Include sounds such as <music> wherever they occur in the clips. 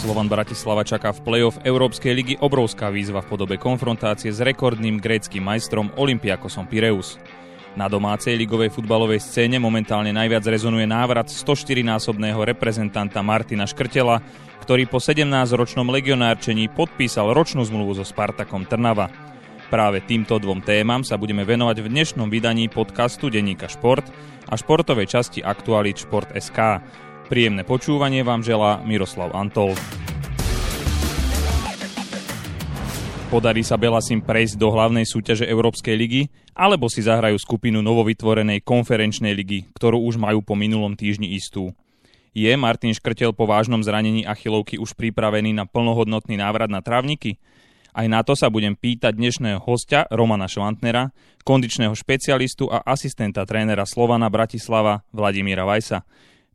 Slovan Bratislava čaká v play-off Európskej ligy obrovská výzva v podobe konfrontácie s rekordným gréckým majstrom Olympiakosom Pireus. Na domácej ligovej futbalovej scéne momentálne najviac rezonuje návrat 104-násobného reprezentanta Martina Škrtela, ktorý po 17-ročnom legionárčení podpísal ročnú zmluvu so Spartakom Trnava. Práve týmto dvom témam sa budeme venovať v dnešnom vydaní podcastu Denníka Šport a športovej časti Aktualit Šport.sk. Príjemné počúvanie vám želá Miroslav Antol. Podarí sa Belasim prejsť do hlavnej súťaže Európskej ligy, alebo si zahrajú skupinu novovytvorenej konferenčnej ligy, ktorú už majú po minulom týždni istú. Je Martin Škrtel po vážnom zranení achilovky už pripravený na plnohodnotný návrat na trávniky? Aj na to sa budem pýtať dnešného hostia Romana Švantnera, kondičného špecialistu a asistenta trénera Slovana Bratislava Vladimíra Vajsa.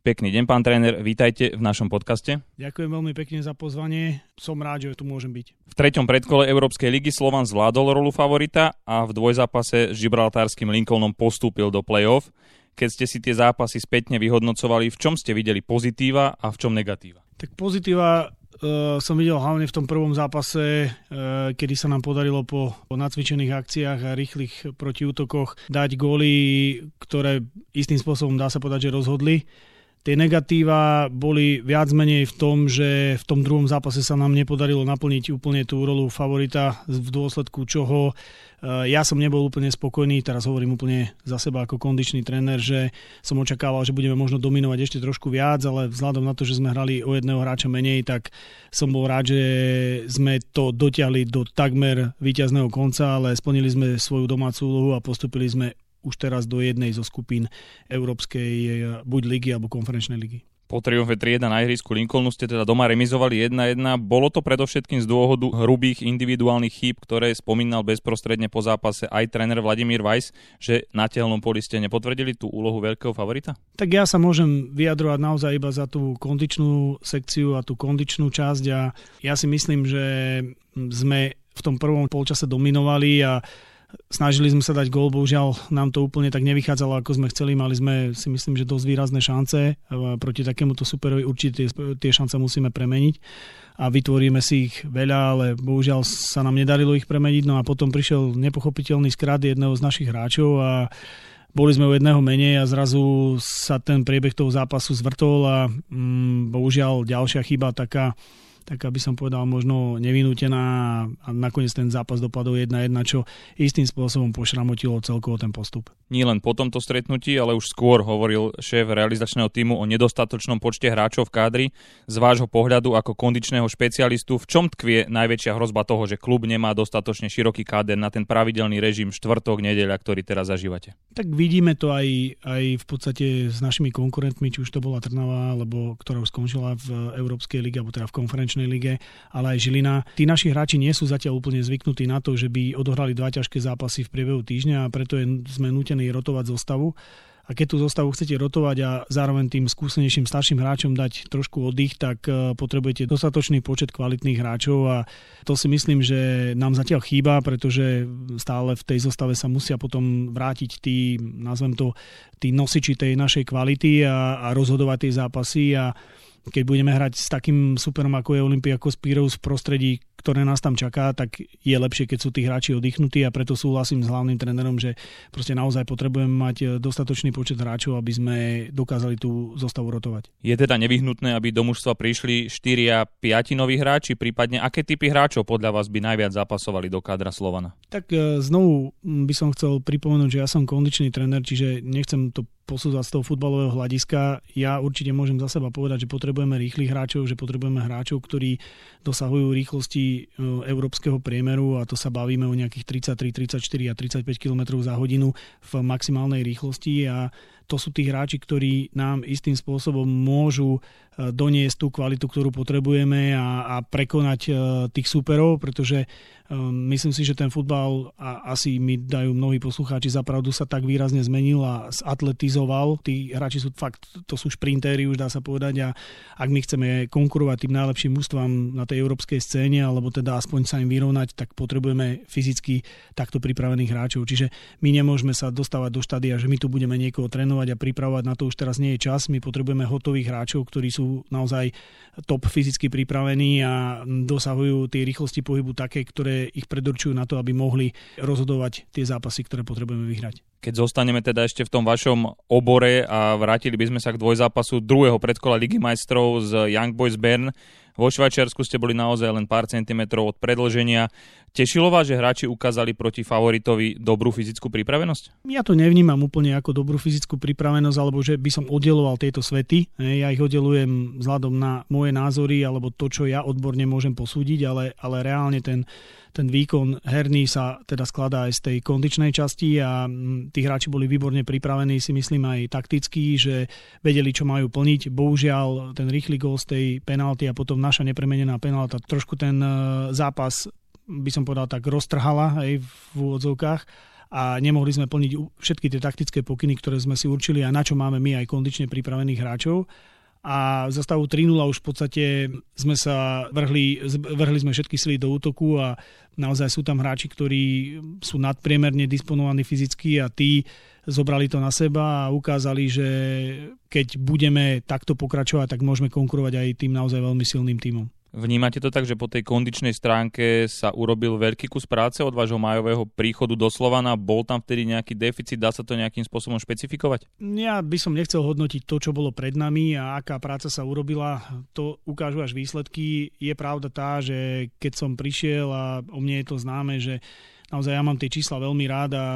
Pekný deň, pán tréner, vítajte v našom podcaste. Ďakujem veľmi pekne za pozvanie, som rád, že tu môžem byť. V treťom predkole Európskej ligy Slovan zvládol rolu favorita a v dvojzápase s Gibraltárským Lincolnom postúpil do play-off. Keď ste si tie zápasy spätne vyhodnocovali, v čom ste videli pozitíva a v čom negatíva? Tak pozitíva Uh, som videl hlavne v tom prvom zápase, uh, kedy sa nám podarilo po, po nacvičených akciách a rýchlych protiútokoch dať góly, ktoré istým spôsobom dá sa povedať, že rozhodli. Tie negatíva boli viac menej v tom, že v tom druhom zápase sa nám nepodarilo naplniť úplne tú rolu favorita, v dôsledku čoho eh, ja som nebol úplne spokojný, teraz hovorím úplne za seba ako kondičný tréner, že som očakával, že budeme možno dominovať ešte trošku viac, ale vzhľadom na to, že sme hrali o jedného hráča menej, tak som bol rád, že sme to dotiahli do takmer víťazného konca, ale splnili sme svoju domácu úlohu a postupili sme už teraz do jednej zo skupín Európskej eh, buď ligy alebo konferenčnej ligy. Po triumfe 3-1 na ihrisku Lincolnu ste teda doma remizovali 1-1. Bolo to predovšetkým z dôvodu hrubých individuálnych chýb, ktoré spomínal bezprostredne po zápase aj tréner Vladimír Weiss, že na telnom poli ste nepotvrdili tú úlohu veľkého favorita? Tak ja sa môžem vyjadrovať naozaj iba za tú kondičnú sekciu a tú kondičnú časť a ja si myslím, že sme v tom prvom polčase dominovali a Snažili sme sa dať gól, bohužiaľ nám to úplne tak nevychádzalo, ako sme chceli. Mali sme si myslím, že dosť výrazné šance. Proti takémuto superovi určite tie šance musíme premeniť a vytvoríme si ich veľa, ale bohužiaľ sa nám nedarilo ich premeniť. No a potom prišiel nepochopiteľný skrat jedného z našich hráčov a boli sme o jedného menej a zrazu sa ten priebeh toho zápasu zvrtol a mm, bohužiaľ ďalšia chyba taká tak aby som povedal možno nevinútená a nakoniec ten zápas dopadol 1-1, čo istým spôsobom pošramotilo celkovo ten postup. Nie len po tomto stretnutí, ale už skôr hovoril šéf realizačného týmu o nedostatočnom počte hráčov v kádri. Z vášho pohľadu ako kondičného špecialistu, v čom tkvie najväčšia hrozba toho, že klub nemá dostatočne široký káder na ten pravidelný režim štvrtok, nedeľa, ktorý teraz zažívate? Tak vidíme to aj, aj v podstate s našimi konkurentmi, či už to bola Trnava, alebo ktorá už skončila v Európskej lige, alebo teda v konferenčnej konferenčnej lige, ale aj Žilina. Tí naši hráči nie sú zatiaľ úplne zvyknutí na to, že by odohrali dva ťažké zápasy v priebehu týždňa a preto je, sme nutení rotovať zostavu. A keď tú zostavu chcete rotovať a zároveň tým skúsenejším starším hráčom dať trošku oddych, tak e, potrebujete dostatočný počet kvalitných hráčov a to si myslím, že nám zatiaľ chýba, pretože stále v tej zostave sa musia potom vrátiť tí, nazvem to, tí nosiči tej našej kvality a, a rozhodovať tie zápasy a keď budeme hrať s takým superom ako je Olympiakos Píreus v prostredí, ktoré nás tam čaká, tak je lepšie, keď sú tí hráči oddychnutí a preto súhlasím s hlavným trénerom, že proste naozaj potrebujeme mať dostatočný počet hráčov, aby sme dokázali tú zostavu rotovať. Je teda nevyhnutné, aby do mužstva prišli 4 a 5 noví hráči, prípadne aké typy hráčov podľa vás by najviac zapasovali do kádra Slovana? Tak e, znovu by som chcel pripomenúť, že ja som kondičný tréner, čiže nechcem to posudzovať z toho futbalového hľadiska. Ja určite môžem za seba povedať, že potrebujeme rýchlych hráčov, že potrebujeme hráčov, ktorí dosahujú rýchlosti e, európskeho priemeru a to sa bavíme o nejakých 33, 34 a 35 km za hodinu v maximálnej rýchlosti a to sú tí hráči, ktorí nám istým spôsobom môžu e, doniesť tú kvalitu, ktorú potrebujeme a, a prekonať e, tých superov, pretože um, myslím si, že ten futbal a asi mi dajú mnohí poslucháči za pravdu sa tak výrazne zmenil a zatletizoval. Tí hráči sú fakt, to sú šprintéri už dá sa povedať a ak my chceme konkurovať tým najlepším mústvam na tej európskej scéne alebo teda aspoň sa im vyrovnať, tak potrebujeme fyzicky takto pripravených hráčov. Čiže my nemôžeme sa dostávať do štádia, že my tu budeme niekoho trénovať trénovať a pripravovať na to už teraz nie je čas. My potrebujeme hotových hráčov, ktorí sú naozaj top fyzicky pripravení a dosahujú tie rýchlosti pohybu také, ktoré ich predurčujú na to, aby mohli rozhodovať tie zápasy, ktoré potrebujeme vyhrať. Keď zostaneme teda ešte v tom vašom obore a vrátili by sme sa k dvojzápasu druhého predkola Ligy majstrov z Young Boys Bern, vo Švajčiarsku ste boli naozaj len pár centimetrov od predlženia. Tešilo vás, že hráči ukázali proti favoritovi dobrú fyzickú pripravenosť? Ja to nevnímam úplne ako dobrú fyzickú pripravenosť, alebo že by som oddeloval tieto svety. Ja ich oddelujem vzhľadom na moje názory alebo to, čo ja odborne môžem posúdiť, ale, ale reálne ten ten výkon herný sa teda skladá aj z tej kondičnej časti a mm, tí hráči boli výborne pripravení, si myslím aj takticky, že vedeli, čo majú plniť. Bohužiaľ, ten rýchly gol z tej penalty a potom naša nepremenená penalta trošku ten e, zápas by som povedal tak roztrhala aj v úvodzovkách a nemohli sme plniť všetky tie taktické pokyny, ktoré sme si určili a na čo máme my aj kondične pripravených hráčov a za stavu 3 už v podstate sme sa vrhli, vrhli sme všetky sily do útoku a naozaj sú tam hráči, ktorí sú nadpriemerne disponovaní fyzicky a tí zobrali to na seba a ukázali, že keď budeme takto pokračovať, tak môžeme konkurovať aj tým naozaj veľmi silným týmom. Vnímate to tak, že po tej kondičnej stránke sa urobil veľký kus práce od vášho majového príchodu do Slovana? Bol tam vtedy nejaký deficit? Dá sa to nejakým spôsobom špecifikovať? Ja by som nechcel hodnotiť to, čo bolo pred nami a aká práca sa urobila. To ukážu až výsledky. Je pravda tá, že keď som prišiel a o mne je to známe, že naozaj ja mám tie čísla veľmi rád a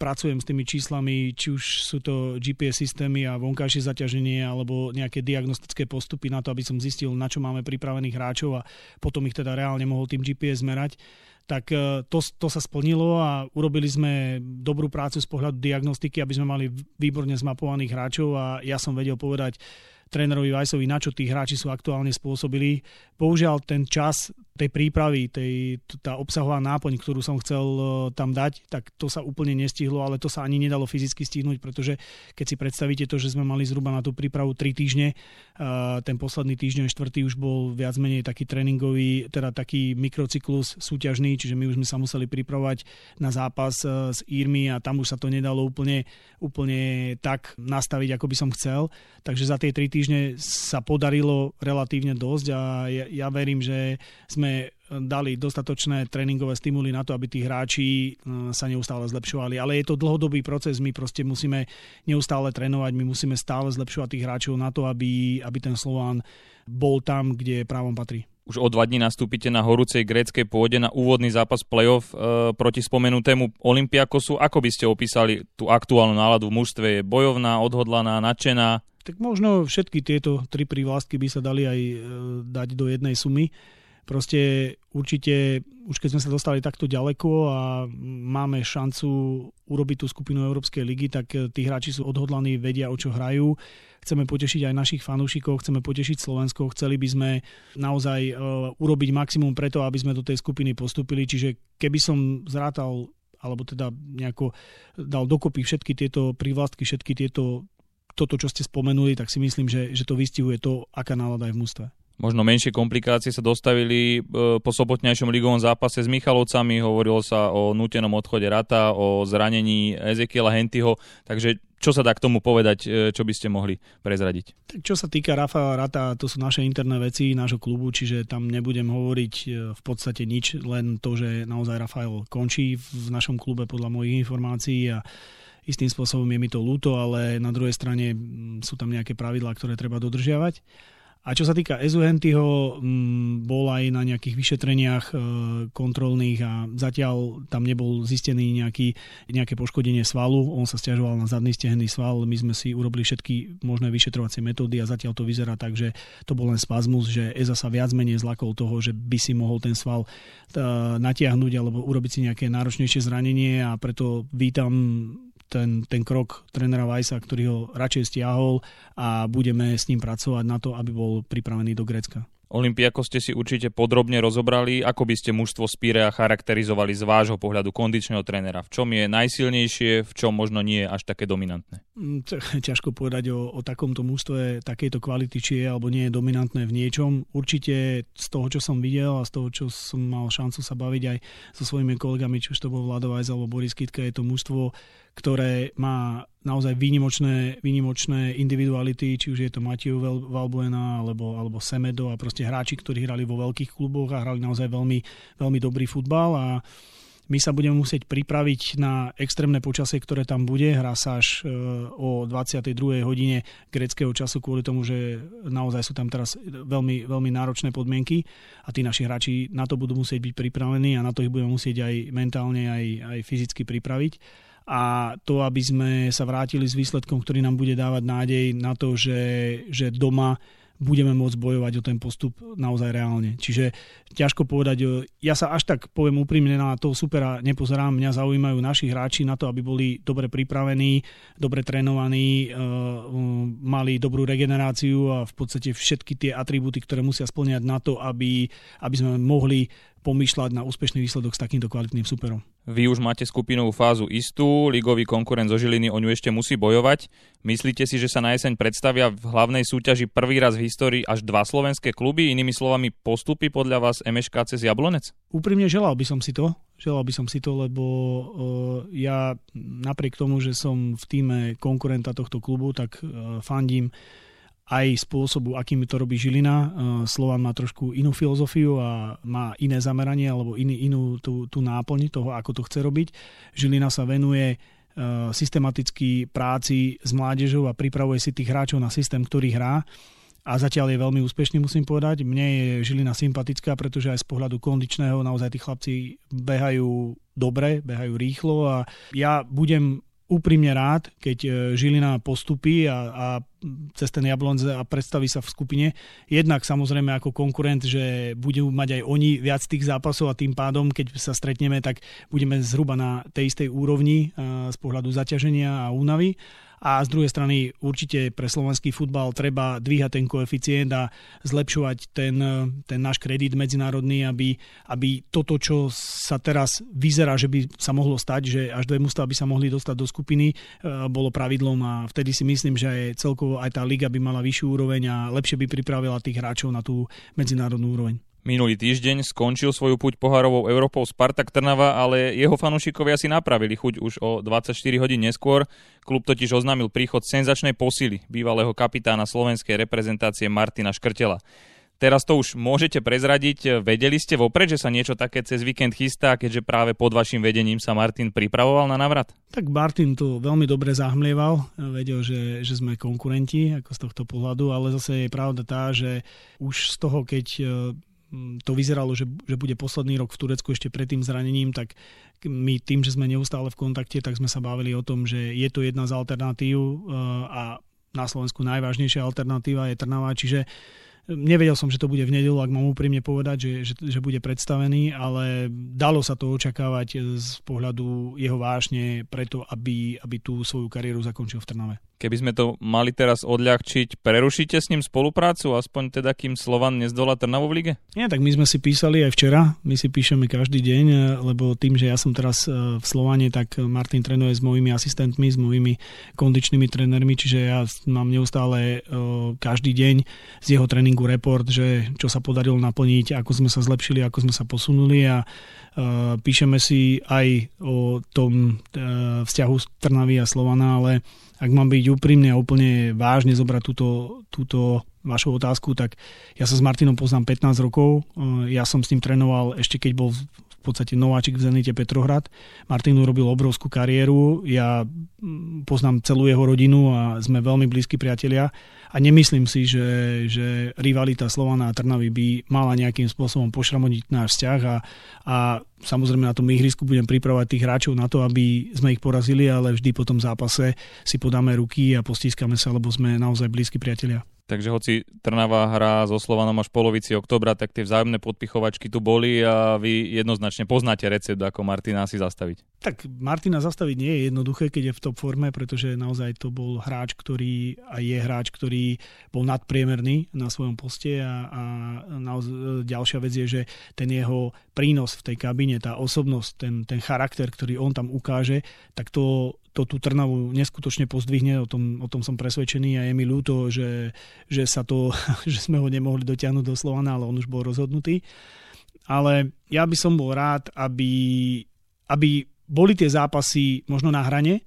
pracujem s tými číslami, či už sú to GPS systémy a vonkajšie zaťaženie alebo nejaké diagnostické postupy na to, aby som zistil, na čo máme pripravených hráčov a potom ich teda reálne mohol tým GPS zmerať tak e, to, to sa splnilo a urobili sme dobrú prácu z pohľadu diagnostiky, aby sme mali výborne zmapovaných hráčov a ja som vedel povedať, trénerovi Vajsovi, na čo tí hráči sú aktuálne spôsobili. Bohužiaľ ten čas tej prípravy, tej, tá obsahová náplň, ktorú som chcel e, tam dať, tak to sa úplne nestihlo, ale to sa ani nedalo fyzicky stihnúť, pretože keď si predstavíte to, že sme mali zhruba na tú prípravu 3 týždne, ten posledný týždeň, štvrtý už bol viac menej taký tréningový, teda taký mikrocyklus súťažný, čiže my už sme sa museli pripravovať na zápas e, s Írmi a tam už sa to nedalo úplne, úplne tak nastaviť, ako by som chcel. Takže za tie 3 týždne sa podarilo relatívne dosť a ja, ja verím, že sme dali dostatočné tréningové stimuly na to, aby tí hráči e, sa neustále zlepšovali. Ale je to dlhodobý proces, my proste musíme neustále trénovať, my musíme stále zlepšovať tých hráčov na to, aby, aby ten Slován bol tam, kde právom patrí. Už o dva dní nastúpite na horúcej gréckej pôde na úvodný zápas play-off e, proti spomenutému Olympiakosu. Ako by ste opísali tú aktuálnu náladu v mužstve? Je bojovná, odhodlaná, nadšená? Tak možno všetky tieto tri prívlastky by sa dali aj e, dať do jednej sumy proste určite, už keď sme sa dostali takto ďaleko a máme šancu urobiť tú skupinu Európskej ligy, tak eh, tí hráči sú odhodlaní, vedia, o čo hrajú. Chceme potešiť aj našich fanúšikov, chceme potešiť Slovensko, chceli by sme naozaj uh, urobiť maximum preto, aby sme do tej skupiny postupili. Čiže keby som zrátal alebo teda nejako dal dokopy všetky tieto prívlastky, všetky tieto toto, čo ste spomenuli, tak si myslím, že, že to vystihuje to, aká nálada je v mústve možno menšie komplikácie sa dostavili e, po sobotnejšom ligovom zápase s Michalovcami. Hovorilo sa o nutenom odchode Rata, o zranení Ezekiela Hentyho. Takže čo sa dá k tomu povedať, e, čo by ste mohli prezradiť? Tak čo sa týka Rafa Rata, to sú naše interné veci nášho klubu, čiže tam nebudem hovoriť e, v podstate nič, len to, že naozaj Rafael končí v našom klube podľa mojich informácií a istým spôsobom je mi to ľúto, ale na druhej strane sú tam nejaké pravidlá, ktoré treba dodržiavať. A čo sa týka Ezuhentyho, mm, bol aj na nejakých vyšetreniach e, kontrolných a zatiaľ tam nebol zistený nejaký, nejaké poškodenie svalu. On sa stiažoval na zadný stehný sval. My sme si urobili všetky možné vyšetrovacie metódy a zatiaľ to vyzerá tak, že to bol len spazmus, že Eza sa viac menej zlakol toho, že by si mohol ten sval e, natiahnuť alebo urobiť si nejaké náročnejšie zranenie a preto vítam ten, ten krok trénera Vajsa, ktorý ho radšej stiahol a budeme s ním pracovať na to, aby bol pripravený do Grécka. Olympiako ste si určite podrobne rozobrali. Ako by ste mužstvo Spirea charakterizovali z vášho pohľadu kondičného trénera? V čom je najsilnejšie, v čom možno nie je až také dominantné? Mm, <laughs> ťažko povedať o, o takomto mužstve takejto kvality, či je alebo nie je dominantné v niečom. Určite z toho, čo som videl a z toho, čo som mal šancu sa baviť aj so svojimi kolegami, či už to bol Vlado Vajs alebo Boris Kitka, je to mužstvo, ktoré má naozaj výnimočné, výnimočné individuality, či už je to Matiu Valbuena alebo, alebo Semedo a proste hráči, ktorí hrali vo veľkých kluboch a hrali naozaj veľmi, veľmi dobrý futbal a my sa budeme musieť pripraviť na extrémne počasie, ktoré tam bude. Hrá sa až e, o 22. hodine greckého času kvôli tomu, že naozaj sú tam teraz veľmi, veľmi náročné podmienky a tí naši hráči na to budú musieť byť pripravení a na to ich budeme musieť aj mentálne, aj, aj fyzicky pripraviť a to, aby sme sa vrátili s výsledkom, ktorý nám bude dávať nádej na to, že, že doma budeme môcť bojovať o ten postup naozaj reálne. Čiže ťažko povedať, ja sa až tak poviem úprimne na toho supera nepozerám, mňa zaujímajú naši hráči na to, aby boli dobre pripravení, dobre trénovaní, e, mali dobrú regeneráciu a v podstate všetky tie atribúty, ktoré musia splňať na to, aby, aby sme mohli pomýšľať na úspešný výsledok s takýmto kvalitným superom. Vy už máte skupinovú fázu istú, ligový konkurent zo Žiliny o ňu ešte musí bojovať. Myslíte si, že sa na jeseň predstavia v hlavnej súťaži prvý raz v histórii až dva slovenské kluby? Inými slovami, postupy podľa vás MŠK cez Jablonec? Úprimne želal by som si to. Želal by som si to, lebo uh, ja napriek tomu, že som v týme konkurenta tohto klubu, tak uh, fandím aj spôsobu, akým to robí Žilina. E, Slovan má trošku inú filozofiu a má iné zameranie alebo iný, inú tú, tú náplň toho, ako to chce robiť. Žilina sa venuje e, systematicky práci s mládežou a pripravuje si tých hráčov na systém, ktorý hrá a zatiaľ je veľmi úspešný, musím povedať. Mne je Žilina sympatická, pretože aj z pohľadu kondičného naozaj tí chlapci behajú dobre, behajú rýchlo a ja budem úprimne rád, keď e, Žilina postupí a, a cez ten Jablonec a predstaví sa v skupine. Jednak samozrejme ako konkurent, že budú mať aj oni viac tých zápasov a tým pádom, keď sa stretneme, tak budeme zhruba na tej istej úrovni e, z pohľadu zaťaženia a únavy a z druhej strany určite pre slovenský futbal treba dvíhať ten koeficient a zlepšovať ten, ten náš kredit medzinárodný, aby, aby toto, čo sa teraz vyzerá, že by sa mohlo stať, že až dve mužstva by sa mohli dostať do skupiny, e, bolo pravidlom a vtedy si myslím, že aj celkovo aj tá liga by mala vyššiu úroveň a lepšie by pripravila tých hráčov na tú medzinárodnú úroveň. Minulý týždeň skončil svoju puť pohárovou Európou Spartak Trnava, ale jeho fanúšikovia si napravili chuť už o 24 hodín neskôr. Klub totiž oznámil príchod senzačnej posily bývalého kapitána slovenskej reprezentácie Martina Škrtela. Teraz to už môžete prezradiť. Vedeli ste vopred, že sa niečo také cez víkend chystá, keďže práve pod vašim vedením sa Martin pripravoval na navrat? Tak Martin to veľmi dobre zahmlieval. Vedel, že, že sme konkurenti ako z tohto pohľadu, ale zase je pravda tá, že už z toho, keď to vyzeralo, že, že bude posledný rok v Turecku ešte pred tým zranením, tak my tým, že sme neustále v kontakte, tak sme sa bavili o tom, že je to jedna z alternatív e, a na Slovensku najvážnejšia alternatíva je Trnava, čiže Nevedel som, že to bude v nedelu, ak mám úprimne povedať, že, že, že bude predstavený, ale dalo sa to očakávať z pohľadu jeho vášne preto, aby, aby tú svoju kariéru zakončil v Trnave. Keby sme to mali teraz odľahčiť, prerušíte s ním spoluprácu, aspoň teda kým Slovan nezdola Trnavu v lige? Nie, tak my sme si písali aj včera, my si píšeme každý deň, e, lebo tým, že ja som teraz e, v Slovane, tak Martin trénuje s mojimi asistentmi, s mojimi kondičnými trénermi, čiže ja mám neustále každý deň z jeho tréningu report, že čo sa podarilo naplniť, ako sme sa zlepšili, ako sme sa posunuli a píšeme si aj o tom vzťahu Trnavy a Slovana, ale ak mám byť úprimný a úplne vážne zobrať túto, túto vašu otázku, tak ja sa s Martinom poznám 15 rokov. Ja som s ním trénoval ešte keď bol v podstate nováčik v Zenite Petrohrad. Martin urobil obrovskú kariéru, ja poznám celú jeho rodinu a sme veľmi blízki priatelia a nemyslím si, že, že rivalita Slovana a Trnavy by mala nejakým spôsobom pošramodiť náš vzťah a, a samozrejme na tom ihrisku budem pripravovať tých hráčov na to, aby sme ich porazili, ale vždy po tom zápase si podáme ruky a postískame sa, lebo sme naozaj blízki priatelia. Takže hoci Trnava hrá so Slovanom až polovici oktobra, tak tie vzájomné podpichovačky tu boli a vy jednoznačne poznáte recept, ako Martina si zastaviť. Tak Martina zastaviť nie je jednoduché, keď je v top forme, pretože naozaj to bol hráč, ktorý a je hráč, ktorý bol nadpriemerný na svojom poste a, a naozaj, ďalšia vec je, že ten jeho prínos v tej kabine, tá osobnosť, ten, ten charakter, ktorý on tam ukáže, tak to to tú Trnavu neskutočne pozdvihne, o tom, o tom som presvedčený a je mi ľúto, že, že, sa to, <laughs> že sme ho nemohli dotiahnuť do Slovana, ale on už bol rozhodnutý. Ale ja by som bol rád, aby, aby boli tie zápasy možno na hrane,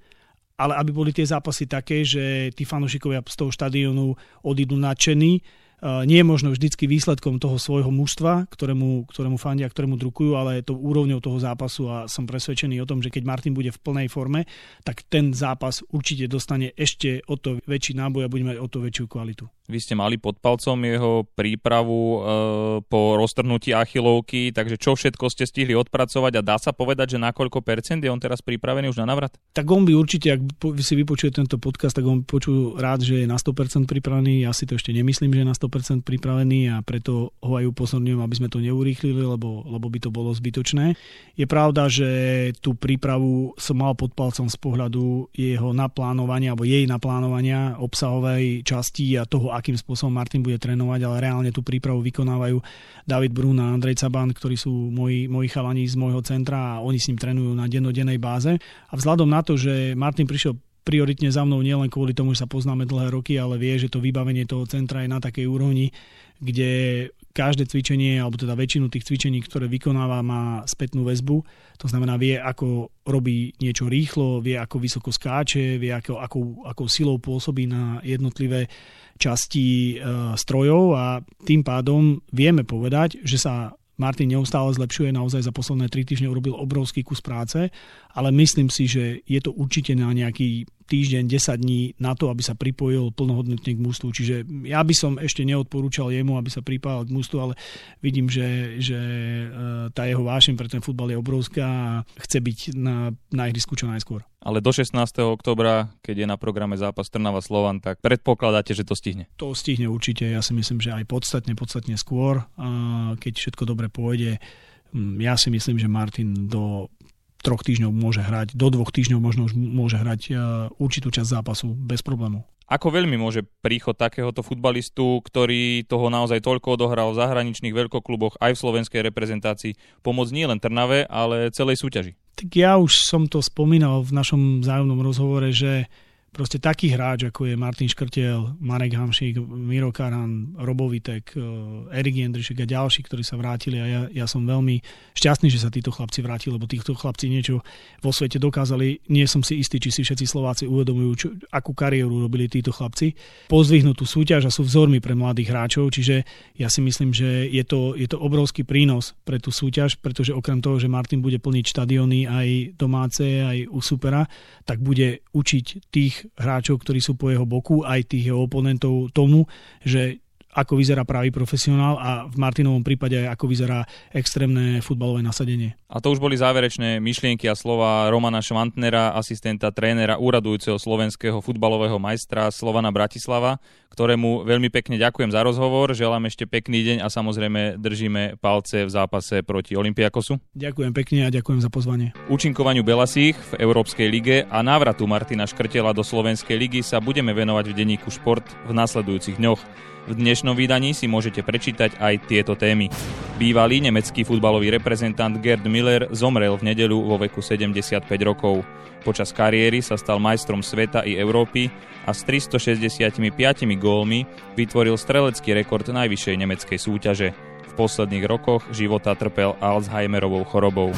ale aby boli tie zápasy také, že tí fanúšikovia z toho štadiónu odídu nadšení, nie je možno vždycky výsledkom toho svojho mužstva, ktorému, ktorému fandia, ktorému drukujú, ale je to úrovňou toho zápasu a som presvedčený o tom, že keď Martin bude v plnej forme, tak ten zápas určite dostane ešte o to väčší náboj a bude mať o to väčšiu kvalitu. Vy ste mali pod palcom jeho prípravu e, po roztrhnutí achilovky, takže čo všetko ste stihli odpracovať a dá sa povedať, že na koľko percent je on teraz pripravený už na navrat? Tak on by určite, ak si vypočuje tento podcast, tak on počujú rád, že je na 100% pripravený. Ja si to ešte nemyslím, že je na 100% pripravený a preto ho aj upozorňujem, aby sme to neurýchlili, lebo, lebo by to bolo zbytočné. Je pravda, že tú prípravu som mal pod palcom z pohľadu jeho naplánovania alebo jej naplánovania obsahovej časti a toho, akým spôsobom Martin bude trénovať, ale reálne tú prípravu vykonávajú David Brun a Andrej Caban, ktorí sú moji, moji chalani z môjho centra a oni s ním trénujú na dennodennej báze. A vzhľadom na to, že Martin prišiel prioritne za mnou nielen kvôli tomu, že sa poznáme dlhé roky, ale vie, že to vybavenie toho centra je na takej úrovni, kde každé cvičenie, alebo teda väčšinu tých cvičení, ktoré vykonáva, má spätnú väzbu. To znamená, vie, ako robí niečo rýchlo, vie, ako vysoko skáče, vie, ako, akou, akou silou pôsobí na jednotlivé časti e, strojov a tým pádom vieme povedať, že sa Martin neustále zlepšuje, naozaj za posledné 3 týždne urobil obrovský kus práce, ale myslím si, že je to určite na nejaký týždeň, 10 dní na to, aby sa pripojil plnohodnotne k mústvu. Čiže ja by som ešte neodporúčal jemu, aby sa pripájal k mústvu, ale vidím, že, že e, tá jeho vášeň pre ten futbal je obrovská a chce byť na, na ihrisku čo najskôr. Ale do 16. oktobra, keď je na programe zápas Trnava Slovan, tak predpokladáte, že to stihne? To stihne určite, ja si myslím, že aj podstatne, podstatne skôr, keď všetko dobre pôjde. Mm, ja si myslím, že Martin do troch týždňov môže hrať, do dvoch týždňov možno už môže hrať e, určitú časť zápasu bez problémov. Ako veľmi môže príchod takéhoto futbalistu, ktorý toho naozaj toľko odohral v zahraničných veľkokluboch aj v slovenskej reprezentácii, pomôcť nielen Trnave, ale celej súťaži? Tak ja už som to spomínal v našom zájomnom rozhovore, že proste taký hráč, ako je Martin Škrtiel, Marek Hamšík, Miro Karan, Robovitek, eh, Erik Jendrišek a ďalší, ktorí sa vrátili a ja, ja som veľmi šťastný, že sa títo chlapci vrátili, lebo týchto chlapci niečo vo svete dokázali. Nie som si istý, či si všetci Slováci uvedomujú, čo, akú kariéru robili títo chlapci. Pozvihnú tú súťaž a sú vzormi pre mladých hráčov, čiže ja si myslím, že je to, je to obrovský prínos pre tú súťaž, pretože okrem toho, že Martin bude plniť štadióny aj domáce, aj u supera, tak bude učiť hráčov, ktorí sú po jeho boku, aj tých jeho oponentov tomu, že ako vyzerá pravý profesionál a v Martinovom prípade aj ako vyzerá extrémne futbalové nasadenie. A to už boli záverečné myšlienky a slova Romana Švantnera, asistenta trénera úradujúceho slovenského futbalového majstra Slovana Bratislava, ktorému veľmi pekne ďakujem za rozhovor, želám ešte pekný deň a samozrejme držíme palce v zápase proti Olympiakosu. Ďakujem pekne a ďakujem za pozvanie. Účinkovaniu Belasích v Európskej lige a návratu Martina Škrtela do Slovenskej ligy sa budeme venovať v denníku Šport v nasledujúcich dňoch. V dnešnom vydaní si môžete prečítať aj tieto témy. Bývalý nemecký futbalový reprezentant Gerd Miller zomrel v nedeľu vo veku 75 rokov. Počas kariéry sa stal majstrom sveta i Európy a s 365 gólmi vytvoril strelecký rekord najvyššej nemeckej súťaže. V posledných rokoch života trpel Alzheimerovou chorobou.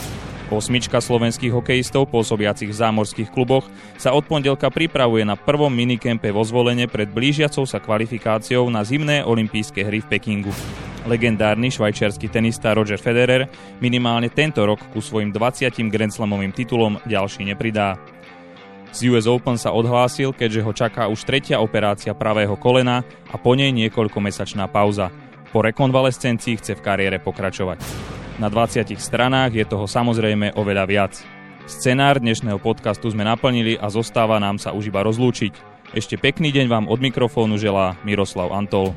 Osmička slovenských hokejistov pôsobiacich v zámorských kluboch sa od pondelka pripravuje na prvom minikempe vo zvolenie pred blížiacou sa kvalifikáciou na zimné olympijské hry v Pekingu. Legendárny švajčiarsky tenista Roger Federer minimálne tento rok ku svojim 20 Grand Slamovým titulom ďalší nepridá. Z US Open sa odhlásil, keďže ho čaká už tretia operácia pravého kolena a po nej niekoľkomesačná pauza. Po rekonvalescencii chce v kariére pokračovať. Na 20 stranách je toho samozrejme oveľa viac. Scenár dnešného podcastu sme naplnili a zostáva nám sa už iba rozlúčiť. Ešte pekný deň vám od mikrofónu želá Miroslav Antol.